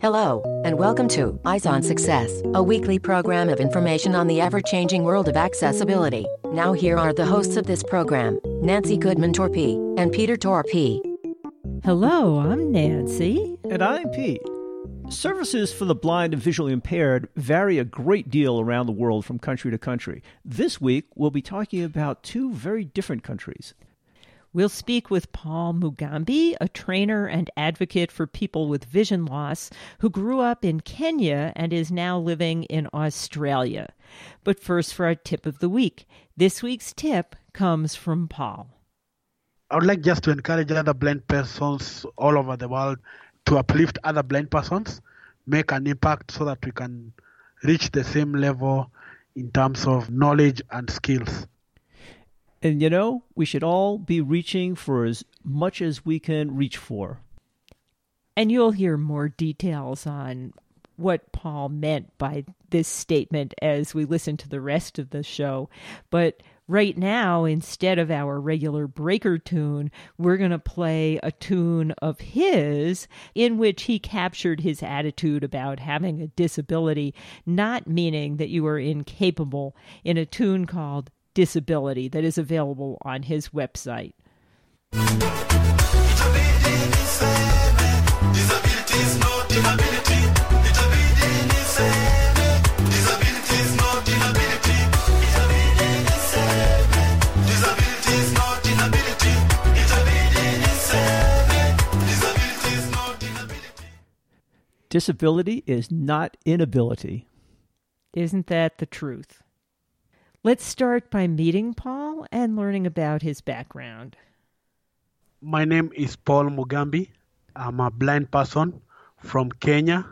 Hello, and welcome to Eyes on Success, a weekly program of information on the ever changing world of accessibility. Now, here are the hosts of this program Nancy Goodman Torpey and Peter Torpey. Hello, I'm Nancy. And I'm Pete. Services for the blind and visually impaired vary a great deal around the world from country to country. This week, we'll be talking about two very different countries. We'll speak with Paul Mugambi, a trainer and advocate for people with vision loss who grew up in Kenya and is now living in Australia. But first, for our tip of the week. This week's tip comes from Paul. I would like just to encourage other blind persons all over the world to uplift other blind persons, make an impact so that we can reach the same level in terms of knowledge and skills. And you know, we should all be reaching for as much as we can reach for. And you'll hear more details on what Paul meant by this statement as we listen to the rest of the show. But right now, instead of our regular breaker tune, we're going to play a tune of his in which he captured his attitude about having a disability, not meaning that you are incapable, in a tune called Disability that is available on his website. Disability is not inability. Disability is not inability. Isn't that the truth? Let's start by meeting Paul and learning about his background. My name is Paul Mugambi. I'm a blind person from Kenya,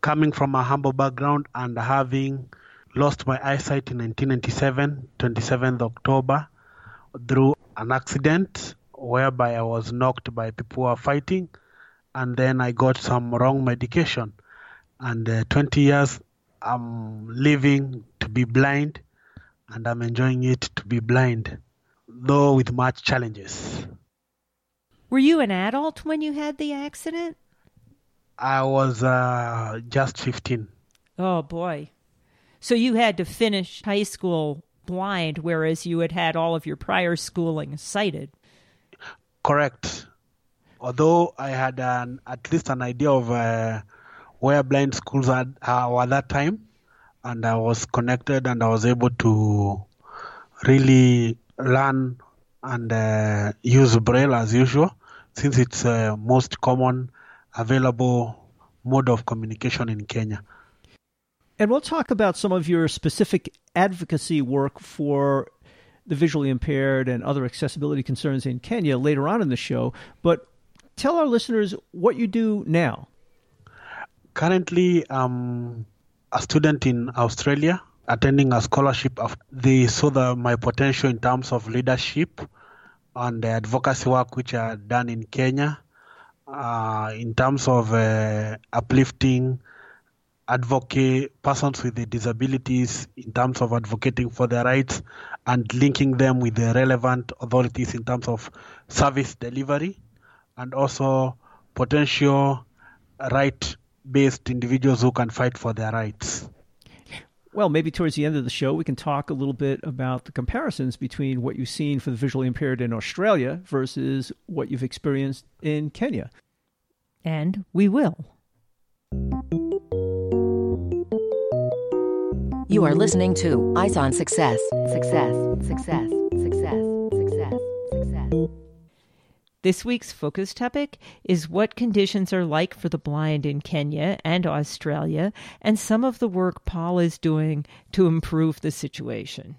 coming from a humble background and having lost my eyesight in 1997, 27th October, through an accident whereby I was knocked by people who were fighting and then I got some wrong medication. And uh, 20 years I'm living to be blind, and I'm enjoying it to be blind, though with much challenges. Were you an adult when you had the accident? I was uh, just 15. Oh boy. So you had to finish high school blind, whereas you had had all of your prior schooling sighted. Correct although I had an, at least an idea of uh, where blind schools are, uh, at that time, and I was connected and I was able to really learn and uh, use Braille as usual, since it's the uh, most common available mode of communication in Kenya. And we'll talk about some of your specific advocacy work for the visually impaired and other accessibility concerns in Kenya later on in the show. But tell our listeners what you do now. Currently, I'm a student in Australia, attending a scholarship. They saw the, my potential in terms of leadership and the advocacy work which are done in Kenya, uh, in terms of uh, uplifting advocate persons with disabilities in terms of advocating for their rights and linking them with the relevant authorities in terms of service delivery and also potential right based individuals who can fight for their rights. Well, maybe towards the end of the show, we can talk a little bit about the comparisons between what you've seen for the visually impaired in Australia versus what you've experienced in Kenya. And we will. You are listening to Eyes on Success. Success, success, success, This week's focus topic is what conditions are like for the blind in Kenya and Australia, and some of the work Paul is doing to improve the situation.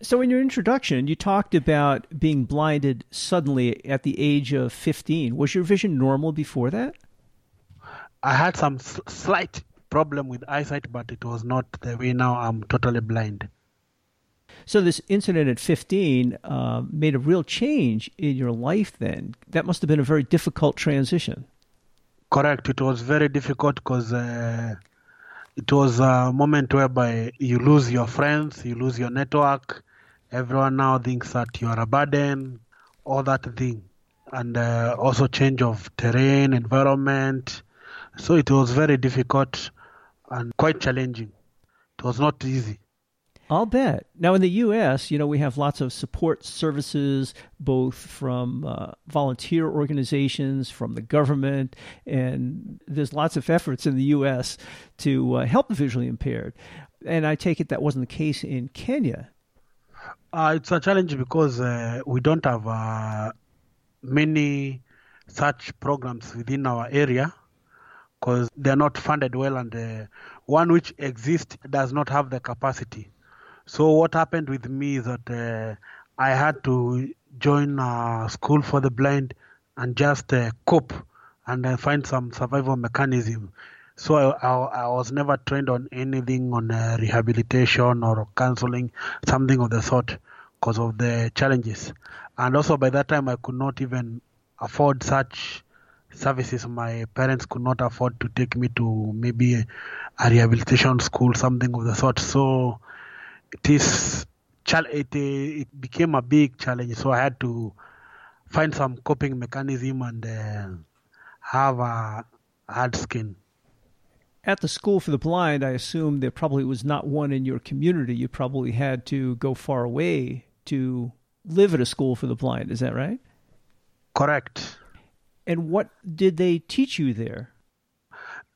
So, in your introduction, you talked about being blinded suddenly at the age of 15. Was your vision normal before that? I had some slight problem with eyesight, but it was not the way now I'm totally blind. So this incident at 15 uh, made a real change in your life. Then that must have been a very difficult transition. Correct. It was very difficult because uh, it was a moment whereby you lose your friends, you lose your network. Everyone now thinks that you are a burden, all that thing. and uh, also change of terrain, environment. So it was very difficult and quite challenging. It was not easy. I'll bet. Now, in the U.S., you know, we have lots of support services, both from uh, volunteer organizations, from the government, and there's lots of efforts in the U.S. to uh, help the visually impaired. And I take it that wasn't the case in Kenya. Uh, it's a challenge because uh, we don't have uh, many such programs within our area because they're not funded well, and the one which exists does not have the capacity. So what happened with me is that uh, I had to join a school for the blind and just uh, cope and uh, find some survival mechanism. So I, I, I, was never trained on anything on uh, rehabilitation or counseling, something of the sort, because of the challenges. And also by that time, I could not even afford such services. My parents could not afford to take me to maybe a, a rehabilitation school, something of the sort. So it is it, it became a big challenge. So I had to find some coping mechanism and uh, have a hard skin. At the School for the Blind, I assume there probably was not one in your community. You probably had to go far away to live at a school for the blind. Is that right? Correct. And what did they teach you there?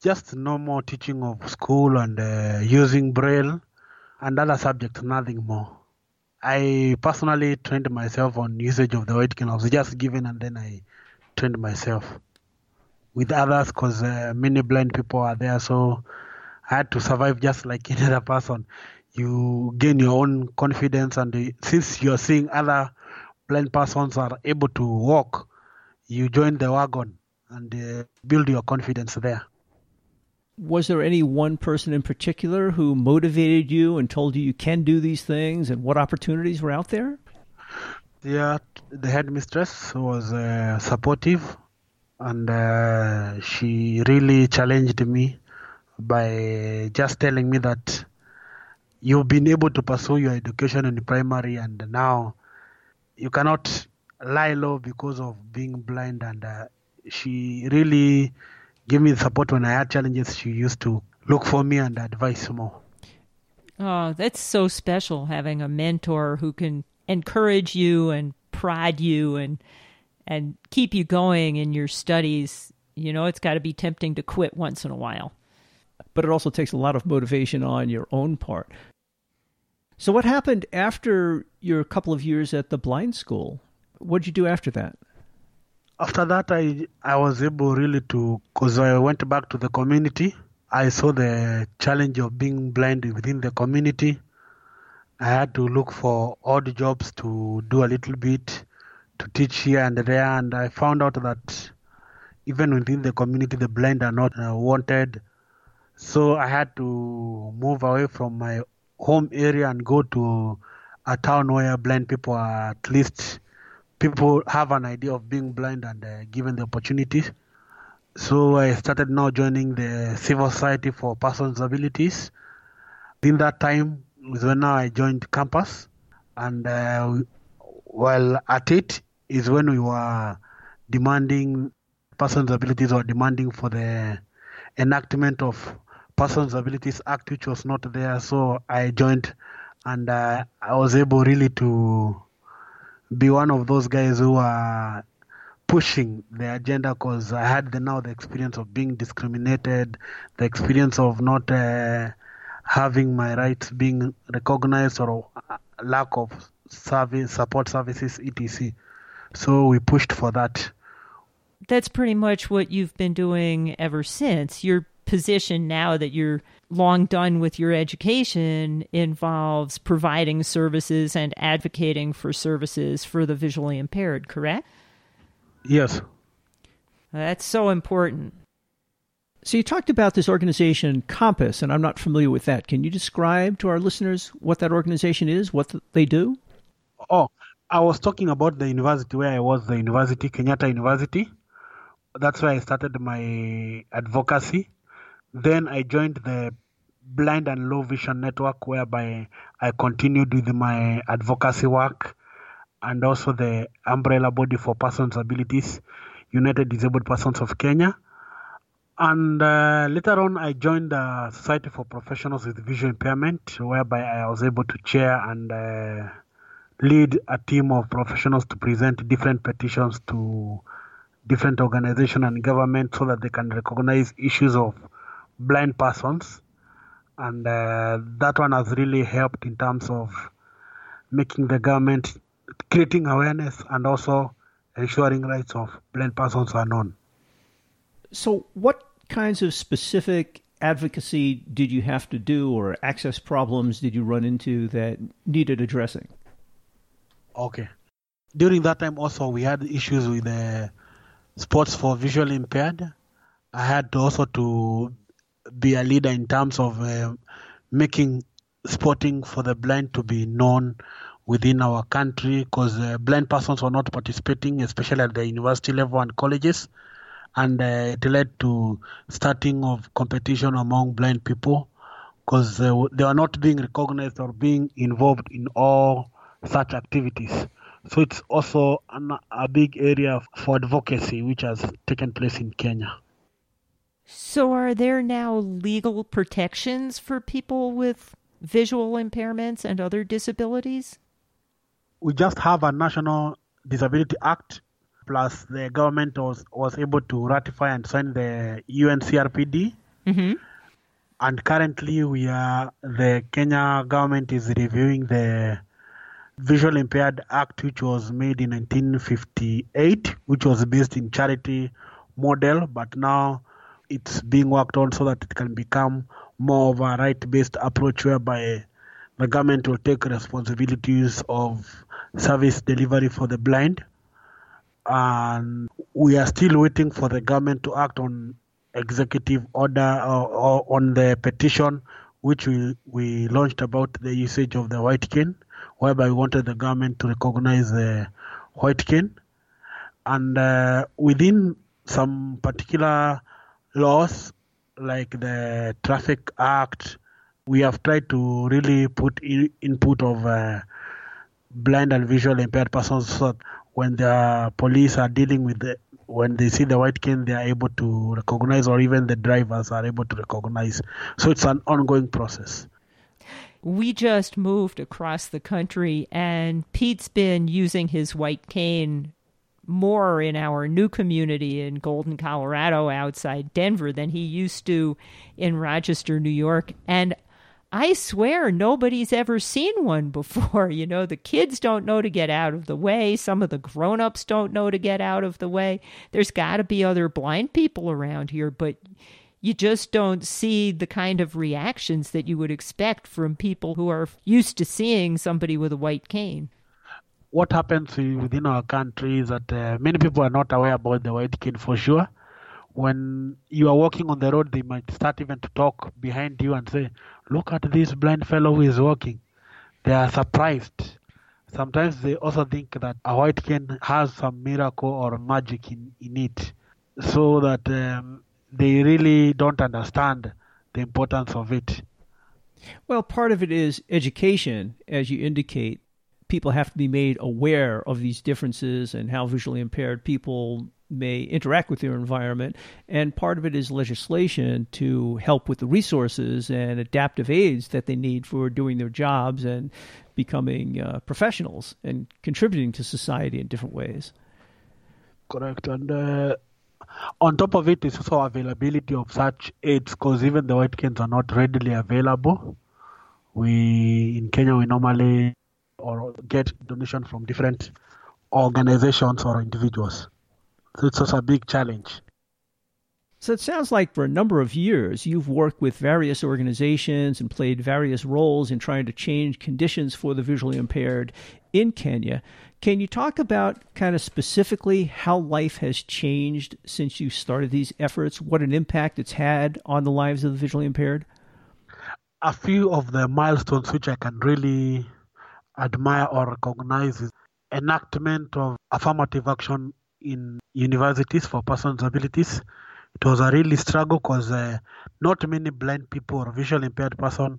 Just normal teaching of school and uh, using Braille and other subjects, nothing more. I personally trained myself on usage of the white cane. I was just given and then I trained myself with others because uh, many blind people are there. So I had to survive just like any other person. You gain your own confidence, and uh, since you're seeing other blind persons are able to walk, you join the wagon and uh, build your confidence there. Was there any one person in particular who motivated you and told you you can do these things and what opportunities were out there? Yeah, the headmistress was uh, supportive and uh, she really challenged me by just telling me that you've been able to pursue your education in primary and now you cannot lie low because of being blind and uh, she really gave me the support when i had challenges she used to. Look for me and advise more. Oh that's so special having a mentor who can encourage you and prod you and and keep you going in your studies. You know it's got to be tempting to quit once in a while. But it also takes a lot of motivation on your own part. So what happened after your couple of years at the blind school? What did you do after that? After that, I I was able really to, because I went back to the community. I saw the challenge of being blind within the community. I had to look for odd jobs to do a little bit, to teach here and there, and I found out that even within the community, the blind are not uh, wanted. So I had to move away from my home area and go to a town where blind people are at least people have an idea of being blind and uh, given the opportunities. So I started now joining the Civil Society for Persons with Abilities. In that time was when I joined campus, and uh, while at it is when we were demanding persons with abilities or demanding for the enactment of Persons with Abilities Act, which was not there. So I joined, and uh, I was able really to be one of those guys who are pushing the agenda because I had the, now the experience of being discriminated, the experience of not uh, having my rights being recognized or lack of service support services etc. So we pushed for that. That's pretty much what you've been doing ever since. You're position now that you're long done with your education involves providing services and advocating for services for the visually impaired, correct? Yes. That's so important. So you talked about this organization Compass, and I'm not familiar with that. Can you describe to our listeners what that organization is, what they do? Oh, I was talking about the university where I was, the university, Kenyatta University. That's where I started my advocacy then I joined the Blind and Low Vision Network, whereby I continued with my advocacy work. and also the umbrella body for persons with abilities, United Disabled Persons of Kenya. And uh, later on, I joined the Society for Professionals with Visual Impairment, whereby I was able to chair and uh, lead a team of professionals to present different petitions to different organizations and government so that they can recognize issues of blind persons. And uh, that one has really helped in terms of making the government creating awareness and also ensuring rights of blind persons are known. So, what kinds of specific advocacy did you have to do, or access problems did you run into that needed addressing? Okay. During that time, also, we had issues with the sports for visually impaired. I had also to be a leader in terms of uh, making sporting for the blind to be known within our country because uh, blind persons were not participating, especially at the university level and colleges. And uh, it led to starting of competition among blind people because uh, they are not being recognized or being involved in all such activities. So it's also an, a big area for advocacy which has taken place in Kenya. So, are there now legal protections for people with visual impairments and other disabilities? We just have a National Disability Act, plus the government was, was able to ratify and sign the UNCRPD. Mm-hmm. And currently, we are the Kenya government is reviewing the Visual Impaired Act, which was made in 1958, which was based in charity model, but now it's being worked on so that it can become more of a right-based approach whereby the government will take responsibilities of service delivery for the blind. And we are still waiting for the government to act on executive order or, or on the petition which we, we launched about the usage of the white cane whereby we wanted the government to recognize the white cane. And uh, within some particular laws, like the Traffic Act, we have tried to really put in, input of uh, blind and visually impaired persons so that when the police are dealing with the when they see the white cane, they are able to recognize, or even the drivers are able to recognize. So it's an ongoing process we just moved across the country and Pete's been using his white cane more in our new community in Golden, Colorado outside Denver than he used to in Rochester, New York. And I swear nobody's ever seen one before. You know, the kids don't know to get out of the way. Some of the grown ups don't know to get out of the way. There's got to be other blind people around here, but you just don't see the kind of reactions that you would expect from people who are used to seeing somebody with a white cane. What happens within our country is that uh, many people are not aware about the white cane for sure. When you are walking on the road, they might start even to talk behind you and say, Look at this blind fellow who is walking. They are surprised. Sometimes they also think that a white cane has some miracle or magic in, in it. So that um, they really don't understand the importance of it. Well, part of it is education, as you indicate. People have to be made aware of these differences and how visually impaired people may interact with their environment. And part of it is legislation to help with the resources and adaptive aids that they need for doing their jobs and becoming uh, professionals and contributing to society in different ways. Correct. And uh, on top of it is also availability of such aids because even the white canes are not readily available. We in Kenya we normally or get donation from different organizations or individuals. So it's also a big challenge. So it sounds like for a number of years you've worked with various organizations and played various roles in trying to change conditions for the visually impaired in Kenya. Can you talk about kind of specifically how life has changed since you started these efforts? What an impact it's had on the lives of the visually impaired? A few of the milestones which I can really admire or recognize enactment of affirmative action in universities for persons with abilities. It was a really struggle because uh, not many blind people or visually impaired person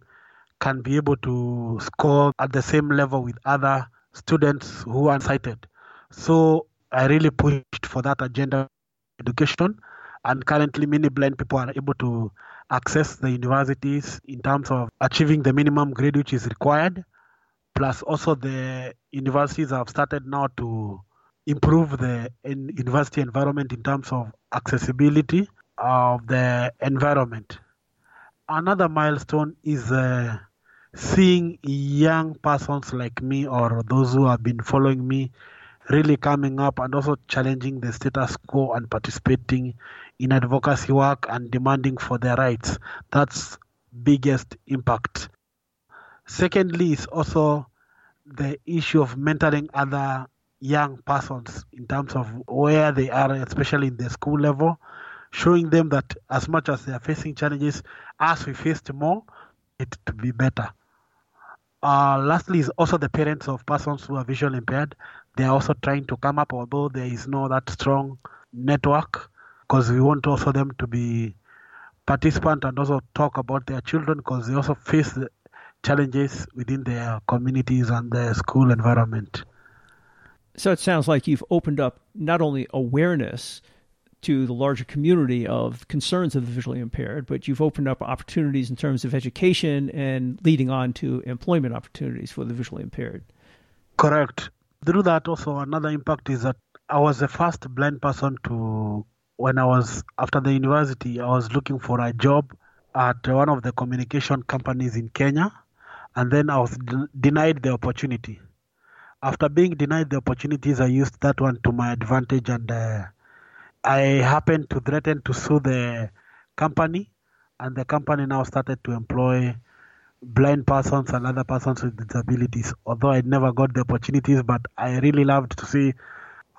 can be able to score at the same level with other students who are sighted. So I really pushed for that agenda education, and currently many blind people are able to access the universities in terms of achieving the minimum grade which is required. Plus, also the universities have started now to improve the university environment in terms of accessibility of the environment. Another milestone is uh, seeing young persons like me or those who have been following me really coming up and also challenging the status quo and participating in advocacy work and demanding for their rights. That's biggest impact. Secondly is also the issue of mentoring other young persons in terms of where they are, especially in the school level, showing them that as much as they are facing challenges, as we faced more, it to be better. Uh, lastly, is also the parents of persons who are visually impaired. They are also trying to come up, although there is no that strong network, because we want also them to be participant and also talk about their children, because they also face the challenges within their communities and their school environment. So it sounds like you've opened up not only awareness to the larger community of concerns of the visually impaired, but you've opened up opportunities in terms of education and leading on to employment opportunities for the visually impaired. Correct. Through that, also another impact is that I was the first blind person to, when I was after the university, I was looking for a job at one of the communication companies in Kenya, and then I was de- denied the opportunity. After being denied the opportunities, I used that one to my advantage and. Uh, I happened to threaten to sue the company, and the company now started to employ blind persons and other persons with disabilities. Although I never got the opportunities, but I really loved to see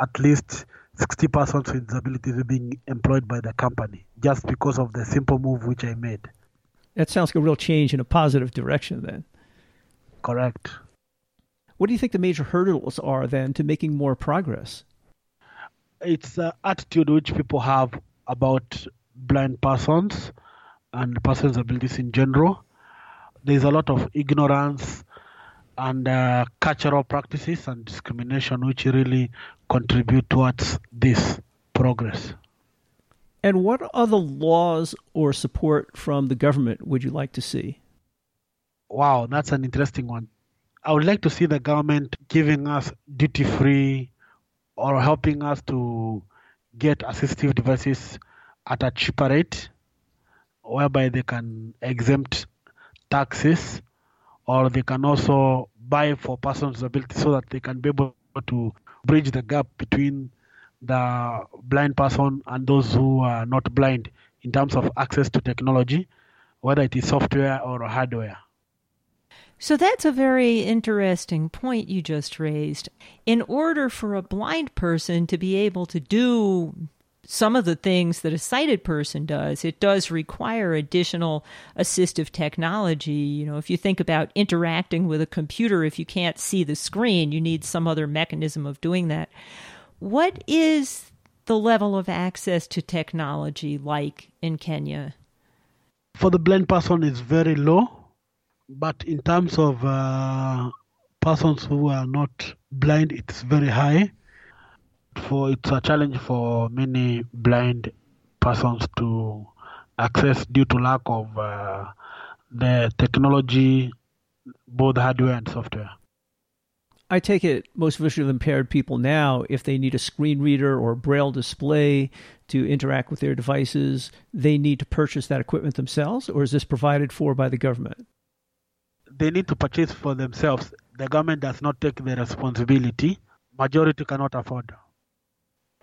at least 60 persons with disabilities being employed by the company just because of the simple move which I made. That sounds like a real change in a positive direction, then. Correct. What do you think the major hurdles are then to making more progress? it's the attitude which people have about blind persons and persons' abilities in general. There's a lot of ignorance and uh, cultural practices and discrimination which really contribute towards this progress. And what other laws or support from the government would you like to see? Wow, that's an interesting one. I would like to see the government giving us duty free or helping us to get assistive devices at a cheaper rate, whereby they can exempt taxes or they can also buy for persons with ability so that they can be able to bridge the gap between the blind person and those who are not blind in terms of access to technology, whether it is software or hardware. So that's a very interesting point you just raised. In order for a blind person to be able to do some of the things that a sighted person does, it does require additional assistive technology. You know, if you think about interacting with a computer, if you can't see the screen, you need some other mechanism of doing that. What is the level of access to technology like in Kenya? For the blind person, it's very low but in terms of uh, persons who are not blind, it's very high. For it's a challenge for many blind persons to access due to lack of uh, the technology, both hardware and software. I take it most visually impaired people now, if they need a screen reader or a braille display to interact with their devices, they need to purchase that equipment themselves, or is this provided for by the government? They need to purchase for themselves. The government does not take the responsibility. Majority cannot afford.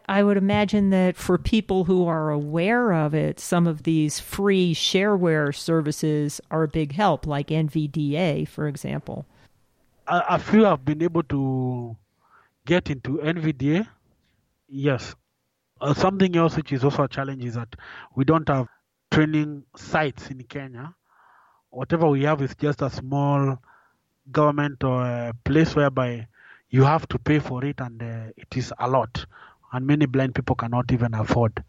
I would imagine that for people who are aware of it, some of these free shareware services are a big help, like NVDA, for example. A, a few have been able to get into NVDA. Yes. Uh, something else which is also a challenge is that we don't have training sites in Kenya whatever we have is just a small government or a place whereby you have to pay for it and uh, it is a lot. And many blind people cannot even afford.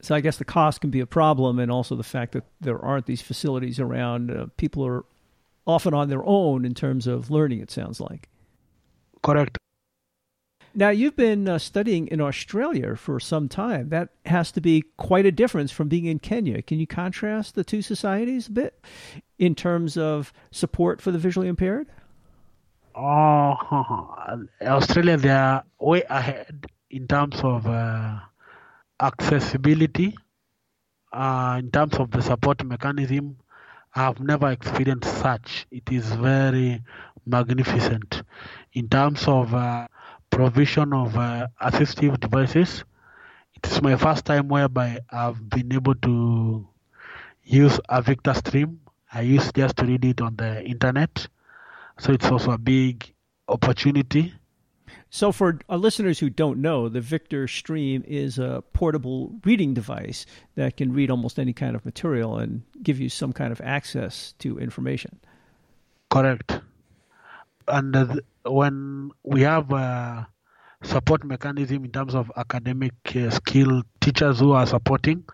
So i guess the cost can be a problem and also the fact that there aren't these facilities around. Uh, people are often on their own in terms of learning it sounds like. Correct. Now, you've been uh, studying in Australia for some time. That has to be quite a difference from being in Kenya. Can you contrast the two societies a bit in terms of support for the visually impaired? Oh, Australia, they are way ahead in terms of uh, accessibility, uh, in terms of the support mechanism. I have never experienced such. It is very magnificent. In terms of uh, provision of uh, assistive devices. It is my first time whereby I've been able to use a Victor stream. I used just to read it on the internet. So it's also a big opportunity. So, for our listeners who don't know, the Victor Stream is a portable reading device that can read almost any kind of material and give you some kind of access to information. Correct. And when we have a support mechanism in terms of academic uh, skill teachers who are supporting,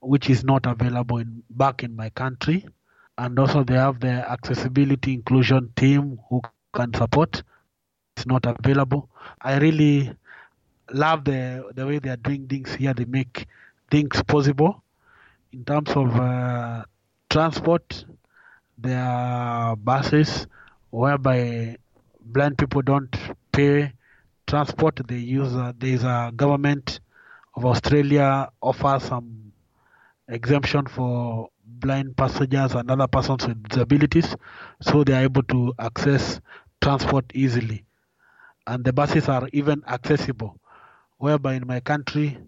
which is not available in, back in my country, and also they have the accessibility inclusion team who can support. It's not available. I really love the the way they are doing things here. They make things possible in terms of uh, transport. There are buses whereby blind people don't pay transport. They use uh, there is a government of Australia offers some exemption for blind passengers and other persons with disabilities, so they are able to access transport easily. And the buses are even accessible, whereby in my country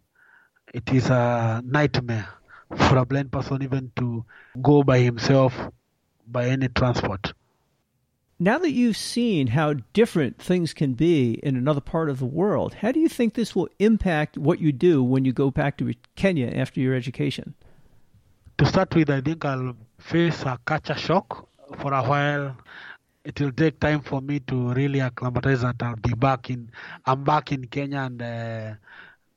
it is a nightmare for a blind person even to go by himself by any transport. Now that you've seen how different things can be in another part of the world, how do you think this will impact what you do when you go back to Kenya after your education? To start with, I think I'll face a culture shock for a while. It will take time for me to really acclimatize that I'll be back in. I'm back in Kenya and uh,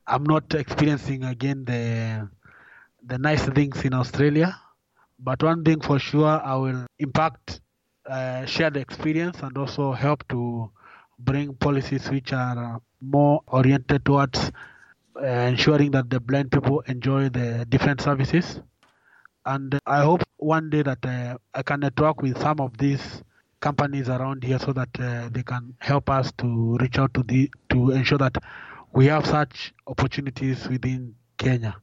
I'm not experiencing again the the nice things in Australia. But one thing for sure, I will impact uh, share the experience and also help to bring policies which are more oriented towards uh, ensuring that the blind people enjoy the different services. And I hope one day that uh, I can network with some of these companies around here so that uh, they can help us to reach out to the to ensure that we have such opportunities within Kenya.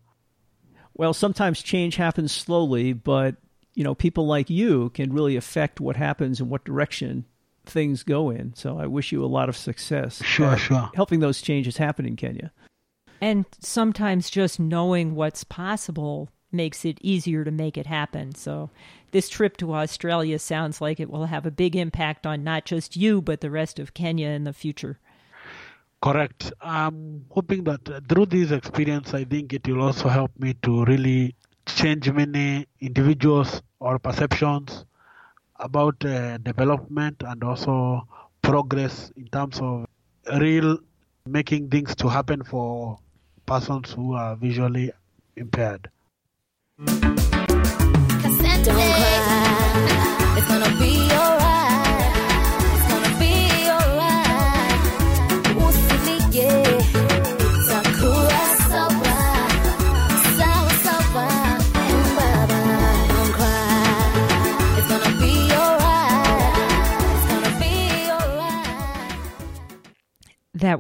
Well, sometimes change happens slowly, but you know, people like you can really affect what happens and what direction things go in. So I wish you a lot of success. Sure, sure. Helping those changes happen in Kenya. And sometimes just knowing what's possible makes it easier to make it happen. So this trip to Australia sounds like it will have a big impact on not just you, but the rest of Kenya in the future. Correct. I'm hoping that through this experience, I think it will also help me to really change many individuals or perceptions about uh, development and also progress in terms of real making things to happen for persons who are visually impaired. that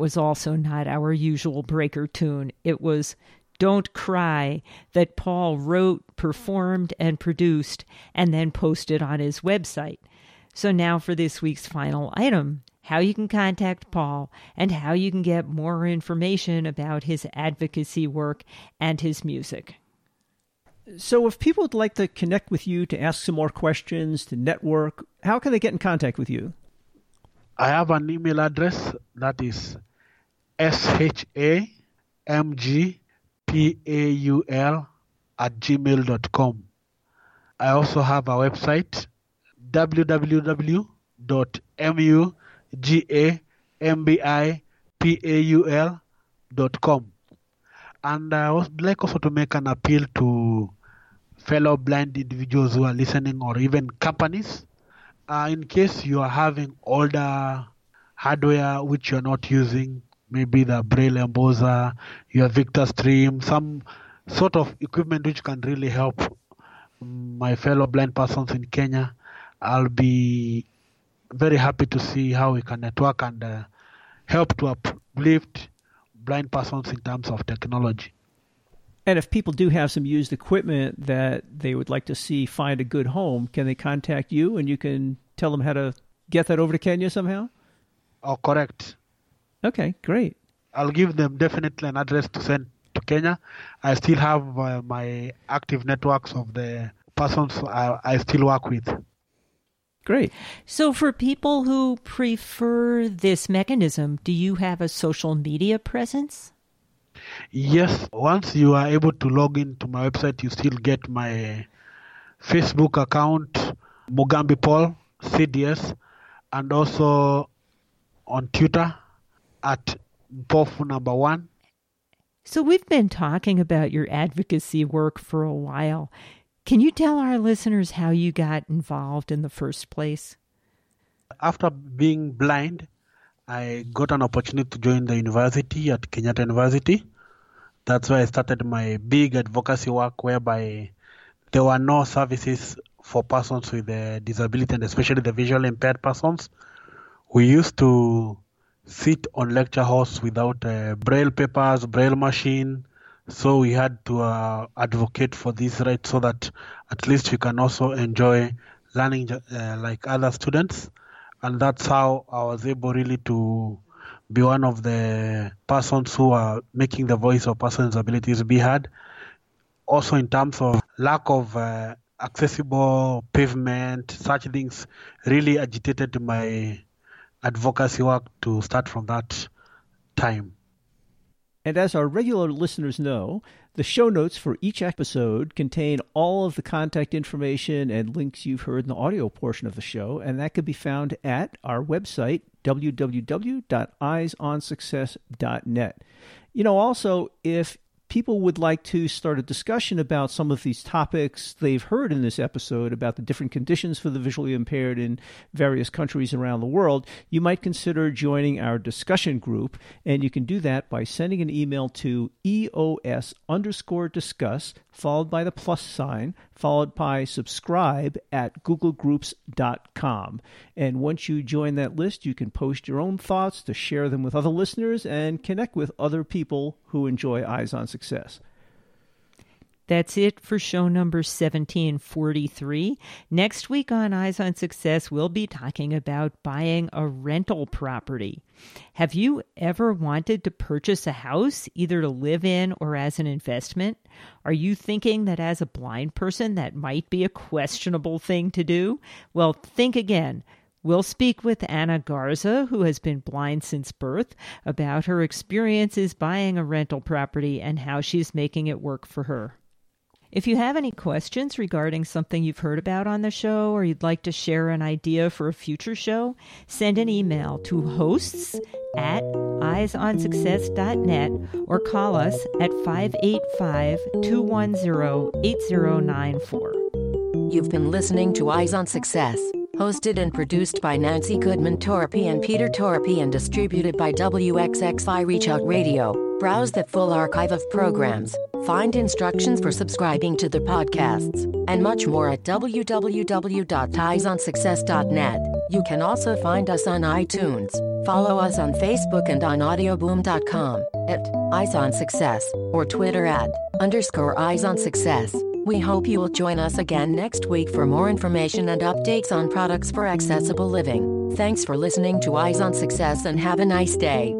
was also not our usual breaker tune. It was Don't Cry that Paul wrote, performed, and produced, and then posted on his website. So now for this week's final item how you can contact Paul and how you can get more information about his advocacy work and his music. So, if people would like to connect with you to ask some more questions, to network, how can they get in contact with you? I have an email address that is shamgpaul at gmail.com. I also have a website www.mugambipaul.com. And I would like also to make an appeal to fellow blind individuals who are listening or even companies uh, in case you are having older hardware which you're not using, maybe the Braille embosser, your Victor Stream, some sort of equipment which can really help my fellow blind persons in Kenya. I'll be very happy to see how we can network and uh, help to uplift blind persons in terms of technology. And if people do have some used equipment that they would like to see find a good home, can they contact you and you can tell them how to get that over to Kenya somehow? Oh, correct. Okay, great. I'll give them definitely an address to send to Kenya. I still have uh, my active networks of the persons I, I still work with. Great. So, for people who prefer this mechanism, do you have a social media presence? Yes. Once you are able to log into my website, you still get my Facebook account, Mugambi Paul CDS, and also on Twitter at Mpofu number one. So, we've been talking about your advocacy work for a while. Can you tell our listeners how you got involved in the first place? After being blind, I got an opportunity to join the university at Kenyatta University. That's where I started my big advocacy work, whereby there were no services for persons with a disability and especially the visually impaired persons. We used to sit on lecture halls without uh, braille papers, braille machine, so we had to uh, advocate for this right so that at least we can also enjoy learning uh, like other students. And that's how I was able really to be one of the persons who are making the voice of persons with be heard. Also, in terms of lack of uh, accessible pavement, such things really agitated my advocacy work to start from that time. And as our regular listeners know, the show notes for each episode contain all of the contact information and links you've heard in the audio portion of the show, and that can be found at our website, www.eyesonsuccess.net. You know, also, if people would like to start a discussion about some of these topics they've heard in this episode about the different conditions for the visually impaired in various countries around the world, you might consider joining our discussion group. And you can do that by sending an email to EOS underscore discuss, followed by the plus sign, followed by subscribe at googlegroups.com. And once you join that list, you can post your own thoughts to share them with other listeners and connect with other people who enjoy Eyes on Success. That's it for show number 1743. Next week on Eyes on Success, we'll be talking about buying a rental property. Have you ever wanted to purchase a house, either to live in or as an investment? Are you thinking that as a blind person that might be a questionable thing to do? Well, think again. We'll speak with Anna Garza, who has been blind since birth, about her experiences buying a rental property and how she's making it work for her. If you have any questions regarding something you've heard about on the show or you'd like to share an idea for a future show, send an email to hosts at eyesonsuccess.net or call us at 585 210 8094. You've been listening to Eyes on Success, hosted and produced by Nancy Goodman Torpey and Peter Torpey and distributed by WXXI Reach Out Radio. Browse the full archive of programs, find instructions for subscribing to the podcasts, and much more at www.eyesonsuccess.net. You can also find us on iTunes. Follow us on Facebook and on audioboom.com at Eyes on Success or Twitter at underscore Eyes on Success. We hope you will join us again next week for more information and updates on products for accessible living. Thanks for listening to Eyes on Success and have a nice day.